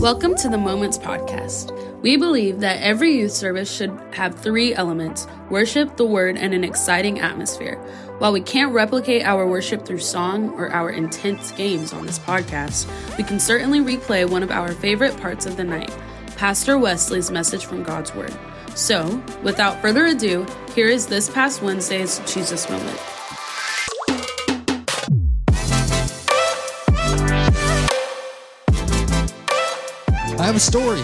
Welcome to the Moments Podcast. We believe that every youth service should have three elements worship, the word, and an exciting atmosphere. While we can't replicate our worship through song or our intense games on this podcast, we can certainly replay one of our favorite parts of the night Pastor Wesley's message from God's Word. So, without further ado, here is this past Wednesday's Jesus Moment. Have a story.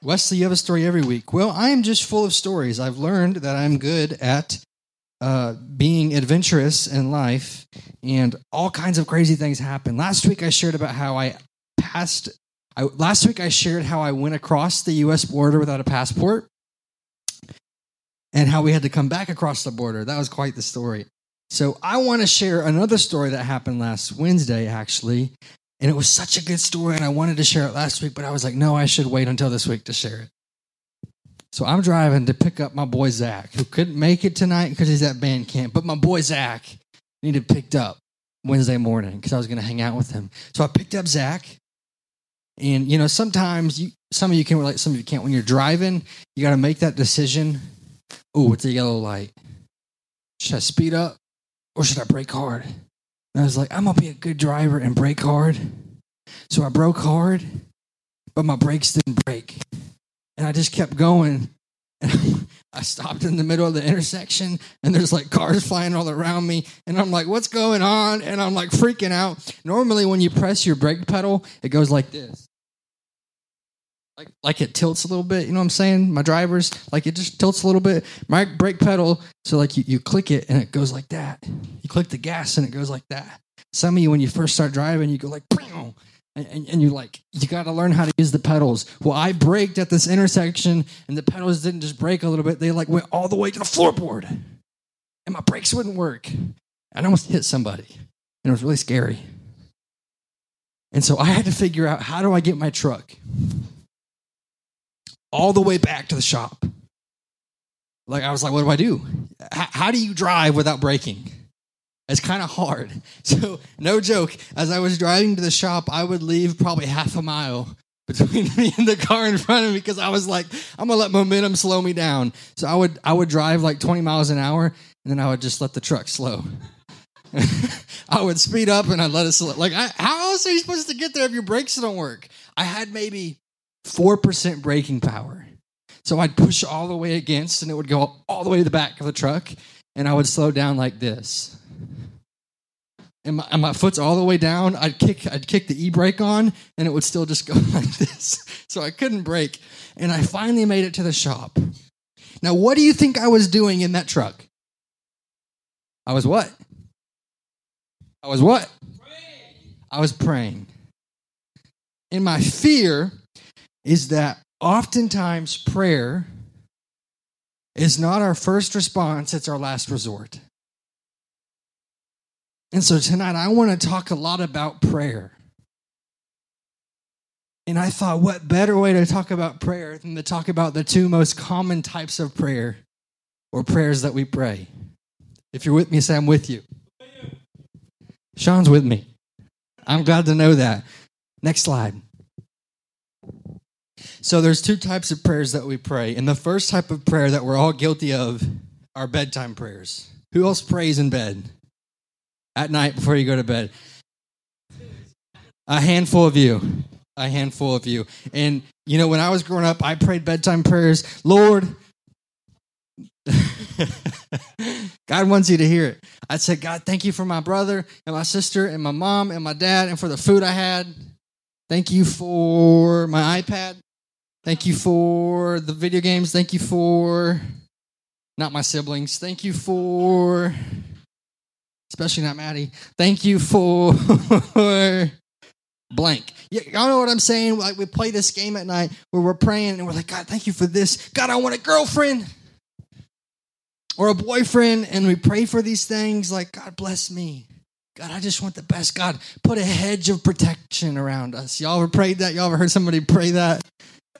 Wesley, you have a story every week. Well, I am just full of stories. I've learned that I'm good at uh, being adventurous in life, and all kinds of crazy things happen. Last week, I shared about how I passed. I, last week, I shared how I went across the U.S. border without a passport, and how we had to come back across the border. That was quite the story. So, I want to share another story that happened last Wednesday, actually, and it was such a good story, and I wanted to share it last week, but I was like, no, I should wait until this week to share it. So I'm driving to pick up my boy Zach, who couldn't make it tonight because he's at band camp. But my boy Zach needed picked up Wednesday morning because I was going to hang out with him. So I picked up Zach, and you know sometimes you, some of you can relate, some of you can't. When you're driving, you got to make that decision. Oh, it's a yellow light. Should I speed up or should I brake hard? And I was like, I'm gonna be a good driver and brake hard. So I broke hard, but my brakes didn't break. And I just kept going. And I stopped in the middle of the intersection and there's like cars flying all around me. And I'm like, what's going on? And I'm like freaking out. Normally, when you press your brake pedal, it goes like this. Like, like it tilts a little bit, you know what I'm saying? My drivers, like it just tilts a little bit. My brake pedal, so like you, you click it and it goes like that. You click the gas and it goes like that. Some of you, when you first start driving, you go like, and, and, and you like, you got to learn how to use the pedals. Well, I braked at this intersection and the pedals didn't just break a little bit, they like went all the way to the floorboard. And my brakes wouldn't work. I almost hit somebody. And it was really scary. And so I had to figure out how do I get my truck all the way back to the shop. Like, I was like, what do I do? H- how do you drive without braking? It's kind of hard. So, no joke, as I was driving to the shop, I would leave probably half a mile between me and the car in front of me because I was like, I'm gonna let momentum slow me down. So I would I would drive like 20 miles an hour and then I would just let the truck slow. I would speed up and I'd let it slow. Like, I, how else are you supposed to get there if your brakes don't work? I had maybe 4% braking power. So I'd push all the way against and it would go all the way to the back of the truck and I would slow down like this. And my, and my foot's all the way down. I'd kick, I'd kick the e-brake on and it would still just go like this. So I couldn't brake. And I finally made it to the shop. Now, what do you think I was doing in that truck? I was what? I was what? Praying. I was praying. In my fear is that oftentimes prayer is not our first response, it's our last resort. And so tonight I want to talk a lot about prayer. And I thought, what better way to talk about prayer than to talk about the two most common types of prayer or prayers that we pray? If you're with me, say, I'm with you. Sean's with me. I'm glad to know that. Next slide. So there's two types of prayers that we pray. And the first type of prayer that we're all guilty of are bedtime prayers. Who else prays in bed at night before you go to bed? A handful of you. A handful of you. And you know, when I was growing up, I prayed bedtime prayers. Lord, God wants you to hear it. I said, God, thank you for my brother and my sister and my mom and my dad and for the food I had. Thank you for my iPad. Thank you for the video games. Thank you for not my siblings. Thank you for, especially not Maddie. Thank you for blank. Y'all know what I'm saying? Like we play this game at night where we're praying and we're like, God, thank you for this. God, I want a girlfriend or a boyfriend, and we pray for these things like, God bless me. God, I just want the best. God, put a hedge of protection around us. Y'all ever prayed that? Y'all ever heard somebody pray that?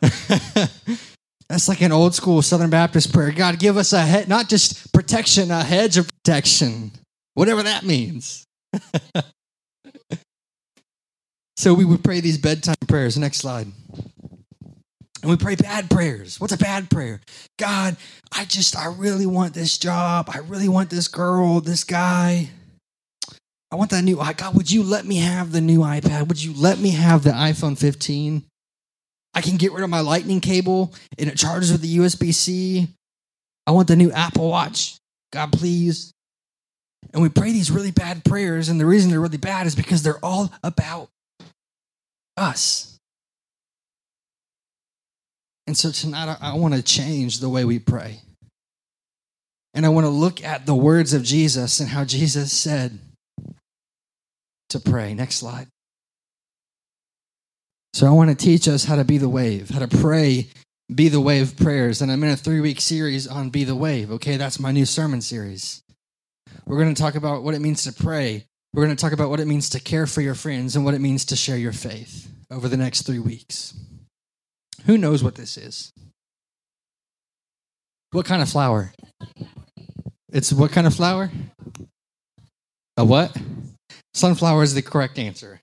That's like an old school Southern Baptist prayer. God, give us a head, not just protection, a hedge of protection, whatever that means. So we would pray these bedtime prayers. Next slide. And we pray bad prayers. What's a bad prayer? God, I just, I really want this job. I really want this girl, this guy. I want that new, God, would you let me have the new iPad? Would you let me have the iPhone 15? I can get rid of my lightning cable and it charges with the USB C. I want the new Apple Watch. God, please. And we pray these really bad prayers. And the reason they're really bad is because they're all about us. And so tonight, I, I want to change the way we pray. And I want to look at the words of Jesus and how Jesus said to pray. Next slide. So I want to teach us how to be the wave, how to pray, be the wave prayers. And I'm in a three week series on be the wave. Okay, that's my new sermon series. We're going to talk about what it means to pray. We're going to talk about what it means to care for your friends and what it means to share your faith over the next three weeks. Who knows what this is? What kind of flower? It's what kind of flower? A what? Sunflower is the correct answer.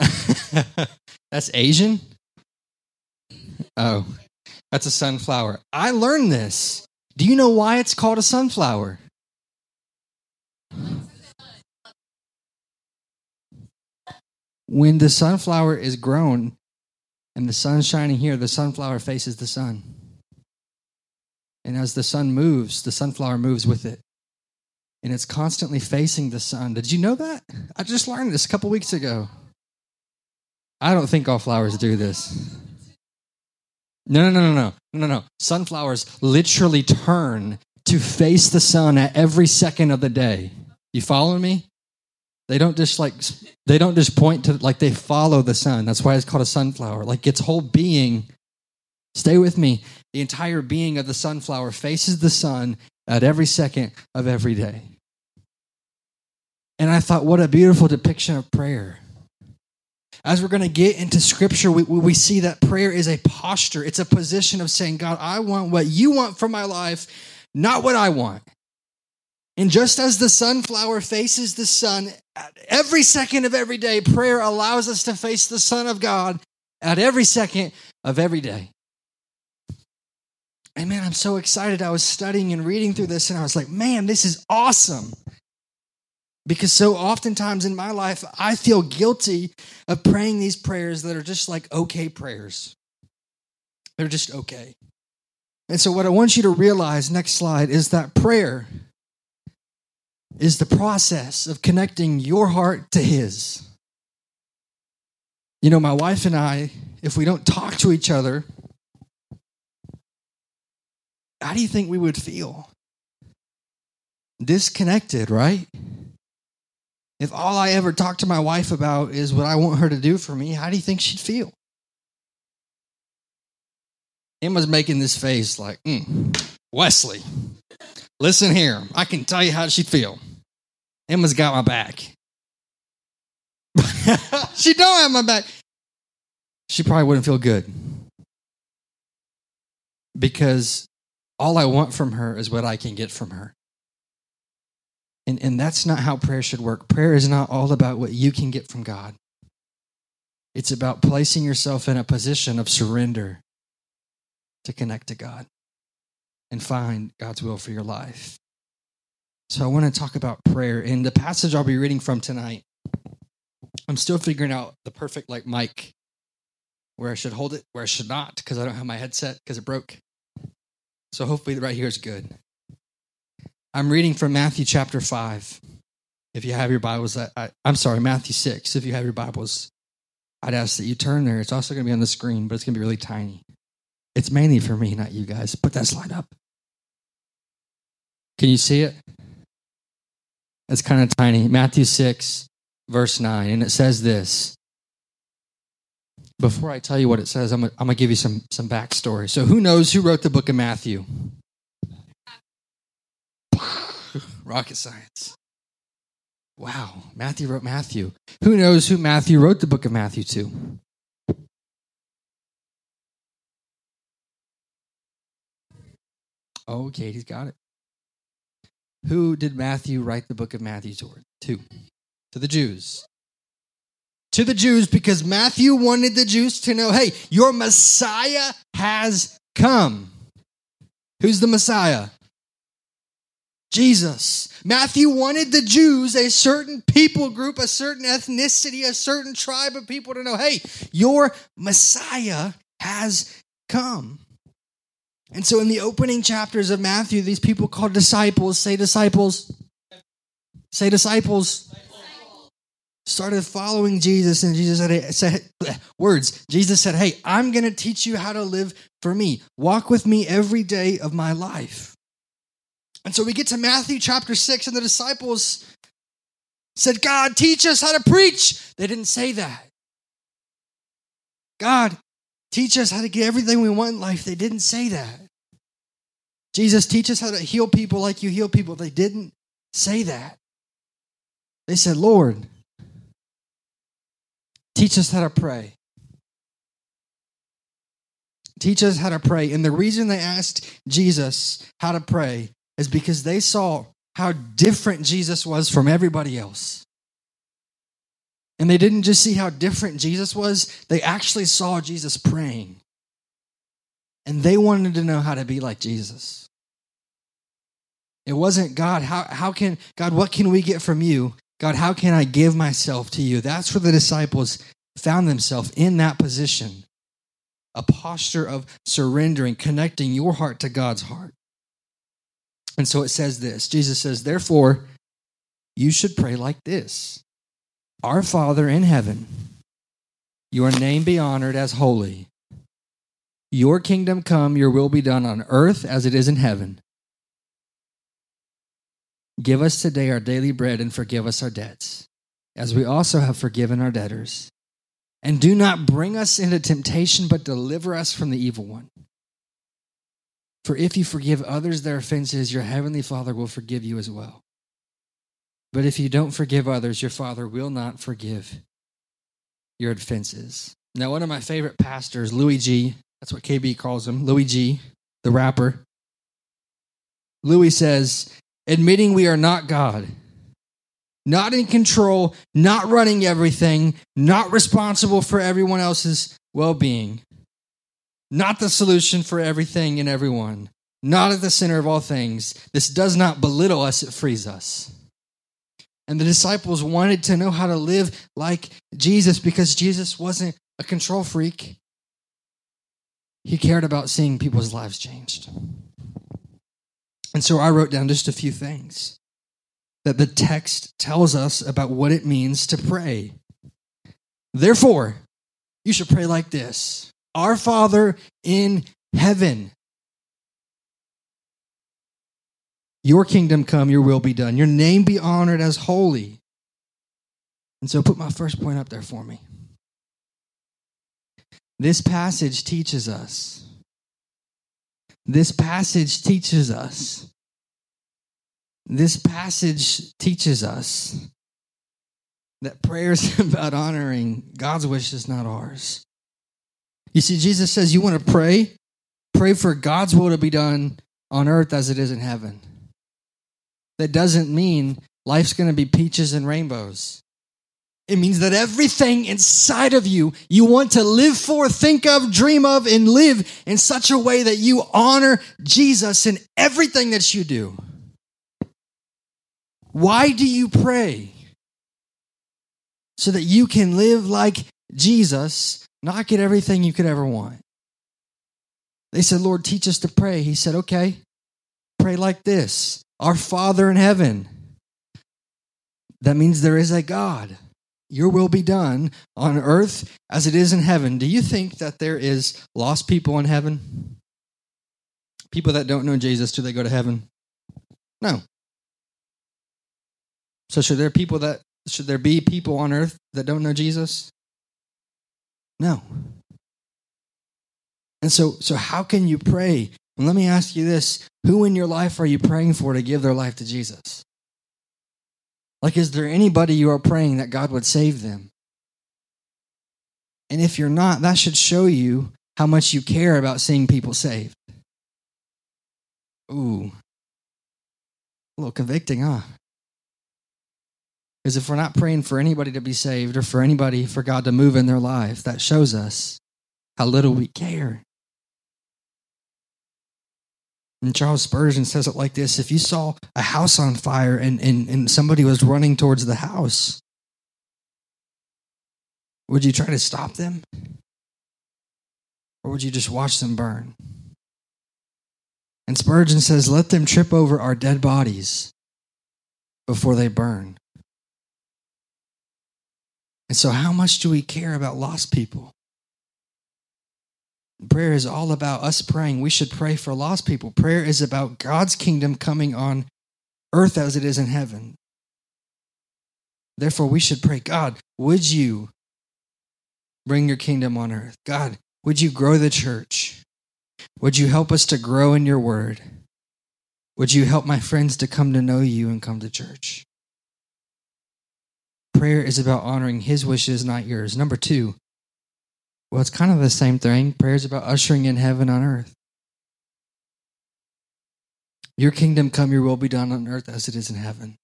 That's Asian? Oh, that's a sunflower. I learned this. Do you know why it's called a sunflower? When the sunflower is grown and the sun's shining here, the sunflower faces the sun. And as the sun moves, the sunflower moves with it. And it's constantly facing the sun. Did you know that? I just learned this a couple weeks ago. I don't think all flowers do this. No, no, no, no, no, no, no. Sunflowers literally turn to face the sun at every second of the day. You follow me? They don't just like they don't just point to like they follow the sun. That's why it's called a sunflower. Like its whole being. Stay with me. The entire being of the sunflower faces the sun at every second of every day. And I thought, what a beautiful depiction of prayer. As we're going to get into scripture, we, we see that prayer is a posture. It's a position of saying, God, I want what you want for my life, not what I want. And just as the sunflower faces the sun every second of every day, prayer allows us to face the Son of God at every second of every day. And man, I'm so excited. I was studying and reading through this, and I was like, man, this is awesome. Because so oftentimes in my life, I feel guilty of praying these prayers that are just like okay prayers. They're just okay. And so, what I want you to realize, next slide, is that prayer is the process of connecting your heart to His. You know, my wife and I, if we don't talk to each other, how do you think we would feel? Disconnected, right? If all I ever talk to my wife about is what I want her to do for me, how do you think she'd feel? Emma's making this face like, mm, Wesley, listen here. I can tell you how she'd feel. Emma's got my back. she don't have my back. She probably wouldn't feel good. Because all I want from her is what I can get from her. And, and that's not how prayer should work. Prayer is not all about what you can get from God, it's about placing yourself in a position of surrender to connect to God and find God's will for your life. So I want to talk about prayer. In the passage I'll be reading from tonight, I'm still figuring out the perfect like mic where I should hold it, where I should not, because I don't have my headset because it broke. So hopefully right here is good. I'm reading from Matthew chapter 5. If you have your Bibles, I, am sorry, Matthew 6. If you have your Bibles, I'd ask that you turn there. It's also going to be on the screen, but it's going to be really tiny. It's mainly for me, not you guys. Put that slide up. Can you see it? It's kind of tiny. Matthew 6, verse 9. And it says this. Before I tell you what it says, I'm going to give you some, some backstory. So, who knows who wrote the book of Matthew? Rocket science. Wow, Matthew wrote Matthew. Who knows who Matthew wrote the book of Matthew to? Oh, Katie's got it. Who did Matthew write the book of Matthew toward? To? To the Jews. to the Jews because Matthew wanted the Jews to know hey, your Messiah has come. Who's the Messiah? Jesus. Matthew wanted the Jews, a certain people group, a certain ethnicity, a certain tribe of people to know hey, your Messiah has come. And so in the opening chapters of Matthew, these people called disciples, say disciples, say disciples, started following Jesus, and Jesus said, said words. Jesus said, Hey, I'm going to teach you how to live for me. Walk with me every day of my life. And so we get to Matthew chapter 6, and the disciples said, God, teach us how to preach. They didn't say that. God, teach us how to get everything we want in life. They didn't say that. Jesus, teach us how to heal people like you heal people. They didn't say that. They said, Lord, teach us how to pray. Teach us how to pray. And the reason they asked Jesus how to pray is because they saw how different Jesus was from everybody else. And they didn't just see how different Jesus was, they actually saw Jesus praying. And they wanted to know how to be like Jesus. It wasn't God, how, how can, God, what can we get from you? God, how can I give myself to you? That's where the disciples found themselves in that position a posture of surrendering, connecting your heart to God's heart. And so it says this Jesus says, Therefore, you should pray like this Our Father in heaven, your name be honored as holy. Your kingdom come, your will be done on earth as it is in heaven. Give us today our daily bread and forgive us our debts, as we also have forgiven our debtors. And do not bring us into temptation, but deliver us from the evil one. For if you forgive others their offenses, your heavenly Father will forgive you as well. But if you don't forgive others, your Father will not forgive your offenses. Now, one of my favorite pastors, Louie G., that's what KB calls him, Louie G., the rapper. Louie says, admitting we are not God, not in control, not running everything, not responsible for everyone else's well being, not the solution for everything and everyone, not at the center of all things. This does not belittle us, it frees us. And the disciples wanted to know how to live like Jesus because Jesus wasn't a control freak. He cared about seeing people's lives changed. And so I wrote down just a few things that the text tells us about what it means to pray. Therefore, you should pray like this our Father in heaven. Your kingdom come, your will be done. Your name be honored as holy. And so put my first point up there for me. This passage teaches us. This passage teaches us. This passage teaches us that prayer is about honoring God's wishes, not ours. You see, Jesus says, You want to pray? Pray for God's will to be done on earth as it is in heaven. That doesn't mean life's going to be peaches and rainbows. It means that everything inside of you, you want to live for, think of, dream of, and live in such a way that you honor Jesus in everything that you do. Why do you pray? So that you can live like Jesus not get everything you could ever want. They said, Lord, teach us to pray. He said, okay, pray like this Our Father in heaven. That means there is a God. Your will be done on earth as it is in heaven. Do you think that there is lost people in heaven? People that don't know Jesus, do they go to heaven? No. So should there people that should there be people on earth that don't know Jesus? No. And so, so how can you pray? And let me ask you this who in your life are you praying for to give their life to Jesus? Like, is there anybody you are praying that God would save them? And if you're not, that should show you how much you care about seeing people saved. Ooh, a little convicting, huh? Because if we're not praying for anybody to be saved or for anybody, for God to move in their life, that shows us how little we care. And Charles Spurgeon says it like this If you saw a house on fire and, and, and somebody was running towards the house, would you try to stop them? Or would you just watch them burn? And Spurgeon says, Let them trip over our dead bodies before they burn. And so, how much do we care about lost people? Prayer is all about us praying. We should pray for lost people. Prayer is about God's kingdom coming on earth as it is in heaven. Therefore, we should pray God, would you bring your kingdom on earth? God, would you grow the church? Would you help us to grow in your word? Would you help my friends to come to know you and come to church? Prayer is about honoring his wishes, not yours. Number two, well, it's kind of the same thing. Prayer is about ushering in heaven on earth. Your kingdom come, your will be done on earth as it is in heaven.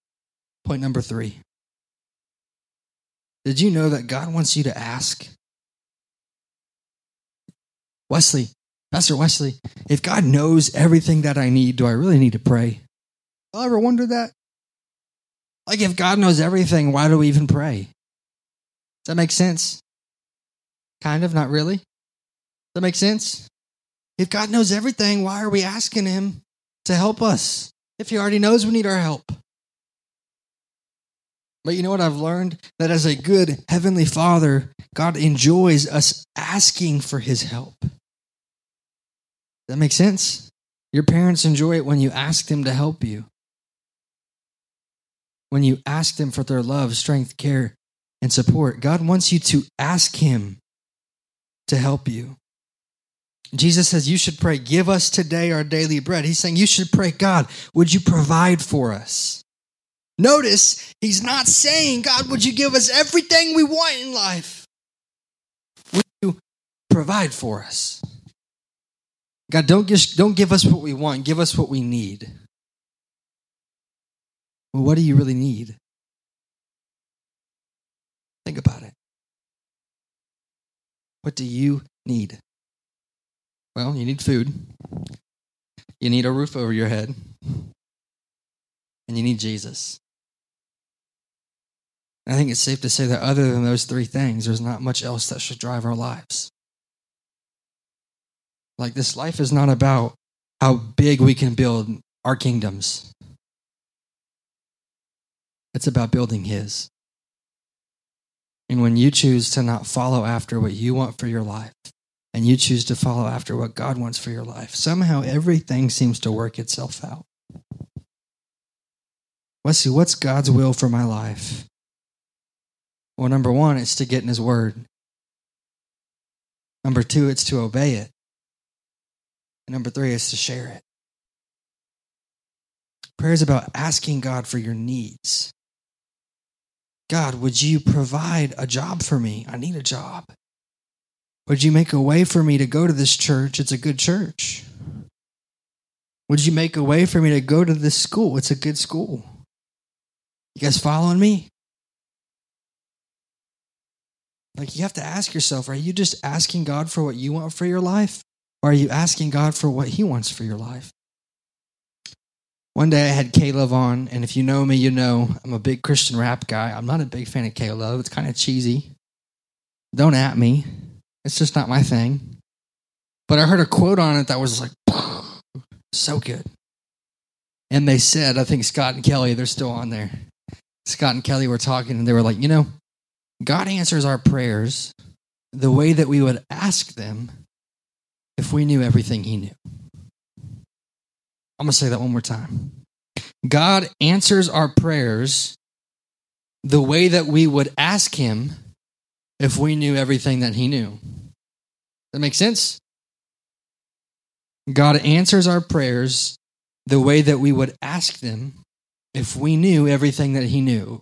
Point number three. Did you know that God wants you to ask? Wesley, Pastor Wesley, if God knows everything that I need, do I really need to pray? Y'all ever wonder that? Like, if God knows everything, why do we even pray? Does that make sense? Kind of, not really. Does that make sense? If God knows everything, why are we asking Him to help us? If He already knows we need our help. But you know what I've learned? That as a good Heavenly Father, God enjoys us asking for His help. Does that makes sense? Your parents enjoy it when you ask them to help you. When you ask them for their love, strength, care, and support. God wants you to ask Him to help you. Jesus says you should pray, Give us today our daily bread. He's saying you should pray, God, would you provide for us? Notice he's not saying, God, would you give us everything we want in life? Would you provide for us? God, don't, just, don't give us what we want, give us what we need. Well, what do you really need? Think about it. What do you need? Well, you need food. You need a roof over your head. And you need Jesus. I think it's safe to say that other than those three things, there's not much else that should drive our lives. Like, this life is not about how big we can build our kingdoms, it's about building His. And when you choose to not follow after what you want for your life, and you choose to follow after what God wants for your life, somehow everything seems to work itself out. Let's see, what's God's will for my life? Well, number one, it's to get in His Word. Number two, it's to obey it. And number three is to share it. Prayer is about asking God for your needs. God, would you provide a job for me? I need a job. Would you make a way for me to go to this church? It's a good church. Would you make a way for me to go to this school? It's a good school. You guys following me? Like, you have to ask yourself are you just asking God for what you want for your life? Or are you asking God for what He wants for your life? One day I had K-Love on, and if you know me, you know I'm a big Christian rap guy. I'm not a big fan of K-Love. It's kind of cheesy. Don't at me. It's just not my thing. But I heard a quote on it that was like, so good. And they said, I think Scott and Kelly, they're still on there. Scott and Kelly were talking, and they were like, you know, God answers our prayers the way that we would ask them if we knew everything He knew. I'm going to say that one more time. God answers our prayers the way that we would ask Him if we knew everything that He knew. That makes sense? God answers our prayers the way that we would ask them if we knew everything that He knew.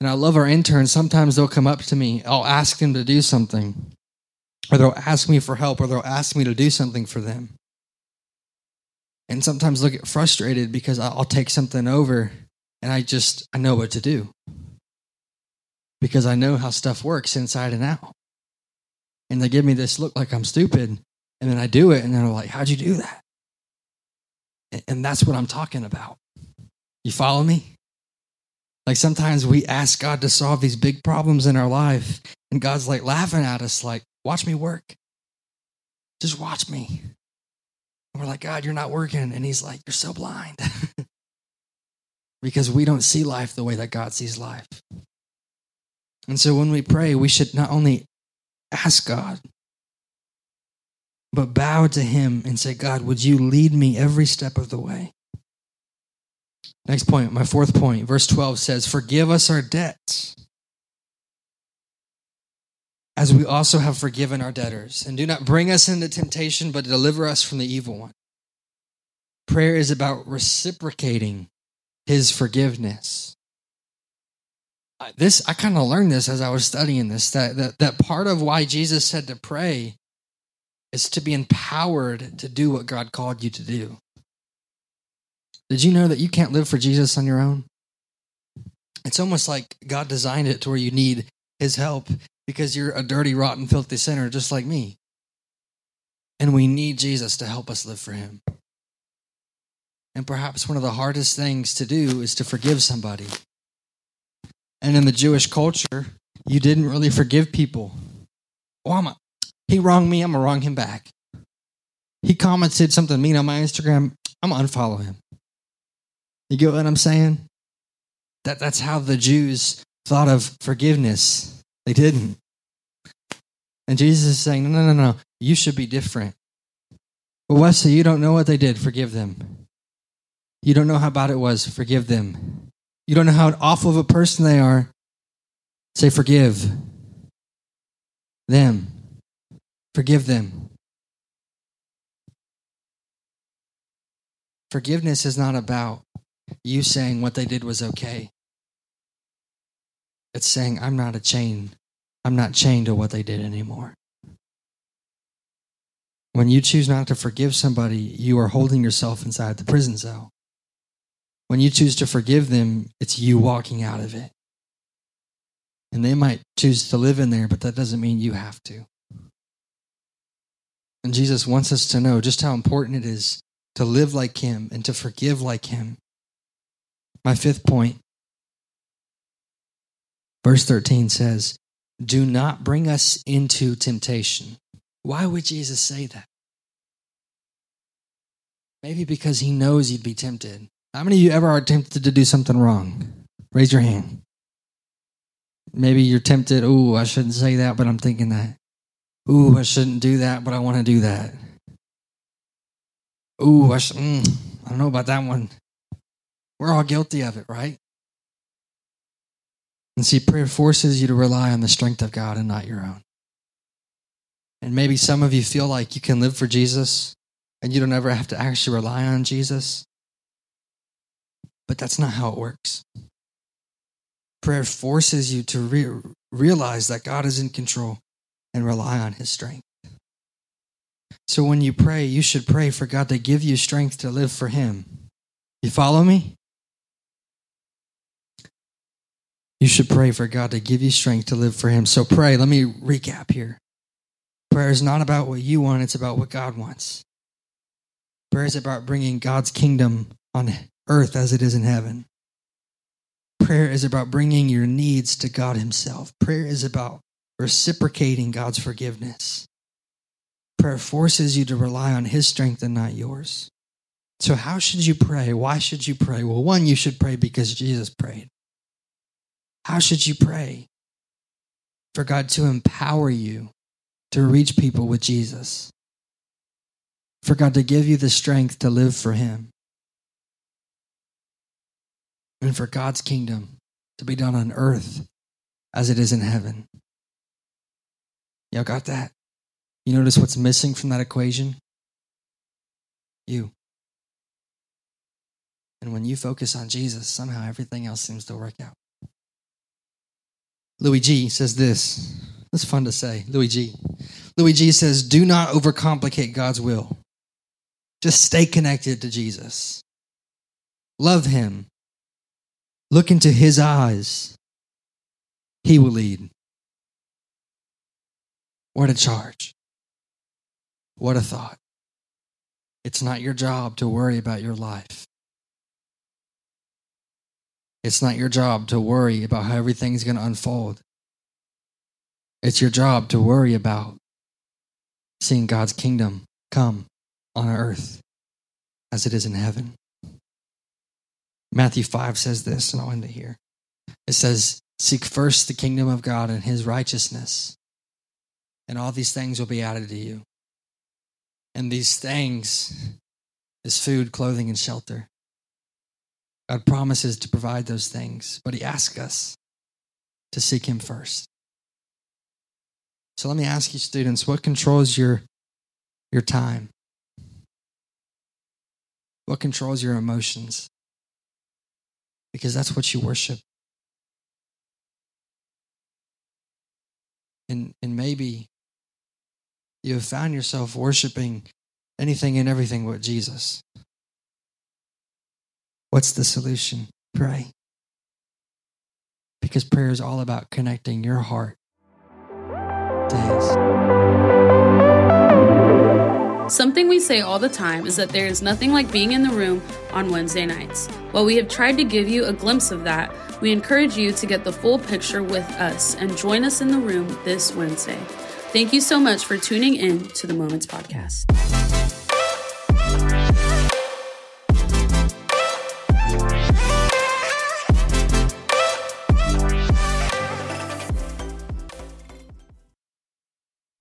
And I love our interns. Sometimes they'll come up to me, I'll ask them to do something, or they'll ask me for help, or they'll ask me to do something for them and sometimes get frustrated because I'll take something over and I just I know what to do. because I know how stuff works inside and out. And they give me this look like I'm stupid. And then I do it, and they're like, How'd you do that? And that's what I'm talking about. You follow me? Like sometimes we ask God to solve these big problems in our life, and God's like laughing at us, like, Watch me work. Just watch me. And we're like, God, you're not working. And He's like, You're so blind. because we don't see life the way that God sees life. And so when we pray, we should not only ask God, but bow to Him and say, God, would you lead me every step of the way? Next point, my fourth point, verse 12 says, Forgive us our debts, as we also have forgiven our debtors. And do not bring us into temptation, but deliver us from the evil one. Prayer is about reciprocating his forgiveness this I kind of learned this as I was studying this that, that that part of why Jesus said to pray is to be empowered to do what God called you to do. Did you know that you can't live for Jesus on your own? It's almost like God designed it to where you need his help because you're a dirty, rotten, filthy sinner just like me. And we need Jesus to help us live for him. And perhaps one of the hardest things to do is to forgive somebody and in the Jewish culture, you didn't really forgive people. Well, I'm a, he wronged me, I'm going to wrong him back. He commented something mean on my Instagram, I'm going to unfollow him. You get what I'm saying? That, that's how the Jews thought of forgiveness. They didn't. And Jesus is saying, no, no, no, no. You should be different. But Wesley, you don't know what they did. Forgive them. You don't know how bad it was. Forgive them. You don't know how awful of a person they are. Say, forgive them. Forgive them. Forgiveness is not about you saying what they did was okay. It's saying, I'm not a chain. I'm not chained to what they did anymore. When you choose not to forgive somebody, you are holding yourself inside the prison cell. When you choose to forgive them, it's you walking out of it. And they might choose to live in there, but that doesn't mean you have to. And Jesus wants us to know just how important it is to live like Him and to forgive like Him. My fifth point, verse 13 says, Do not bring us into temptation. Why would Jesus say that? Maybe because He knows you'd be tempted. How many of you ever are tempted to do something wrong? Raise your hand. Maybe you're tempted, oh, I shouldn't say that, but I'm thinking that. Ooh, I shouldn't do that, but I want to do that. Ooh, I, sh- mm, I don't know about that one. We're all guilty of it, right? And see, prayer forces you to rely on the strength of God and not your own. And maybe some of you feel like you can live for Jesus and you don't ever have to actually rely on Jesus. But that's not how it works. Prayer forces you to re- realize that God is in control and rely on his strength. So when you pray, you should pray for God to give you strength to live for him. You follow me? You should pray for God to give you strength to live for him. So pray. Let me recap here. Prayer is not about what you want, it's about what God wants. Prayer is about bringing God's kingdom on earth as it is in heaven. Prayer is about bringing your needs to God Himself. Prayer is about reciprocating God's forgiveness. Prayer forces you to rely on His strength and not yours. So, how should you pray? Why should you pray? Well, one, you should pray because Jesus prayed. How should you pray? For God to empower you to reach people with Jesus. For God to give you the strength to live for Him and for God's kingdom to be done on earth as it is in heaven. Y'all got that? You notice what's missing from that equation? You. And when you focus on Jesus, somehow everything else seems to work out. Louie G says this. It's fun to say. Louie G. Louie G says, Do not overcomplicate God's will. Just stay connected to Jesus. Love him Look into his eyes. He will lead. What a charge. What a thought. It's not your job to worry about your life. It's not your job to worry about how everything's going to unfold. It's your job to worry about seeing God's kingdom come on earth as it is in heaven. Matthew 5 says this, and I'll end it here. It says, Seek first the kingdom of God and his righteousness, and all these things will be added to you. And these things is food, clothing, and shelter. God promises to provide those things, but he asks us to seek him first. So let me ask you, students, what controls your, your time? What controls your emotions? Because that's what you worship. And, and maybe you have found yourself worshiping anything and everything but Jesus. What's the solution? Pray. Because prayer is all about connecting your heart to His. Something we say all the time is that there is nothing like being in the room on Wednesday nights. While we have tried to give you a glimpse of that, we encourage you to get the full picture with us and join us in the room this Wednesday. Thank you so much for tuning in to the Moments Podcast.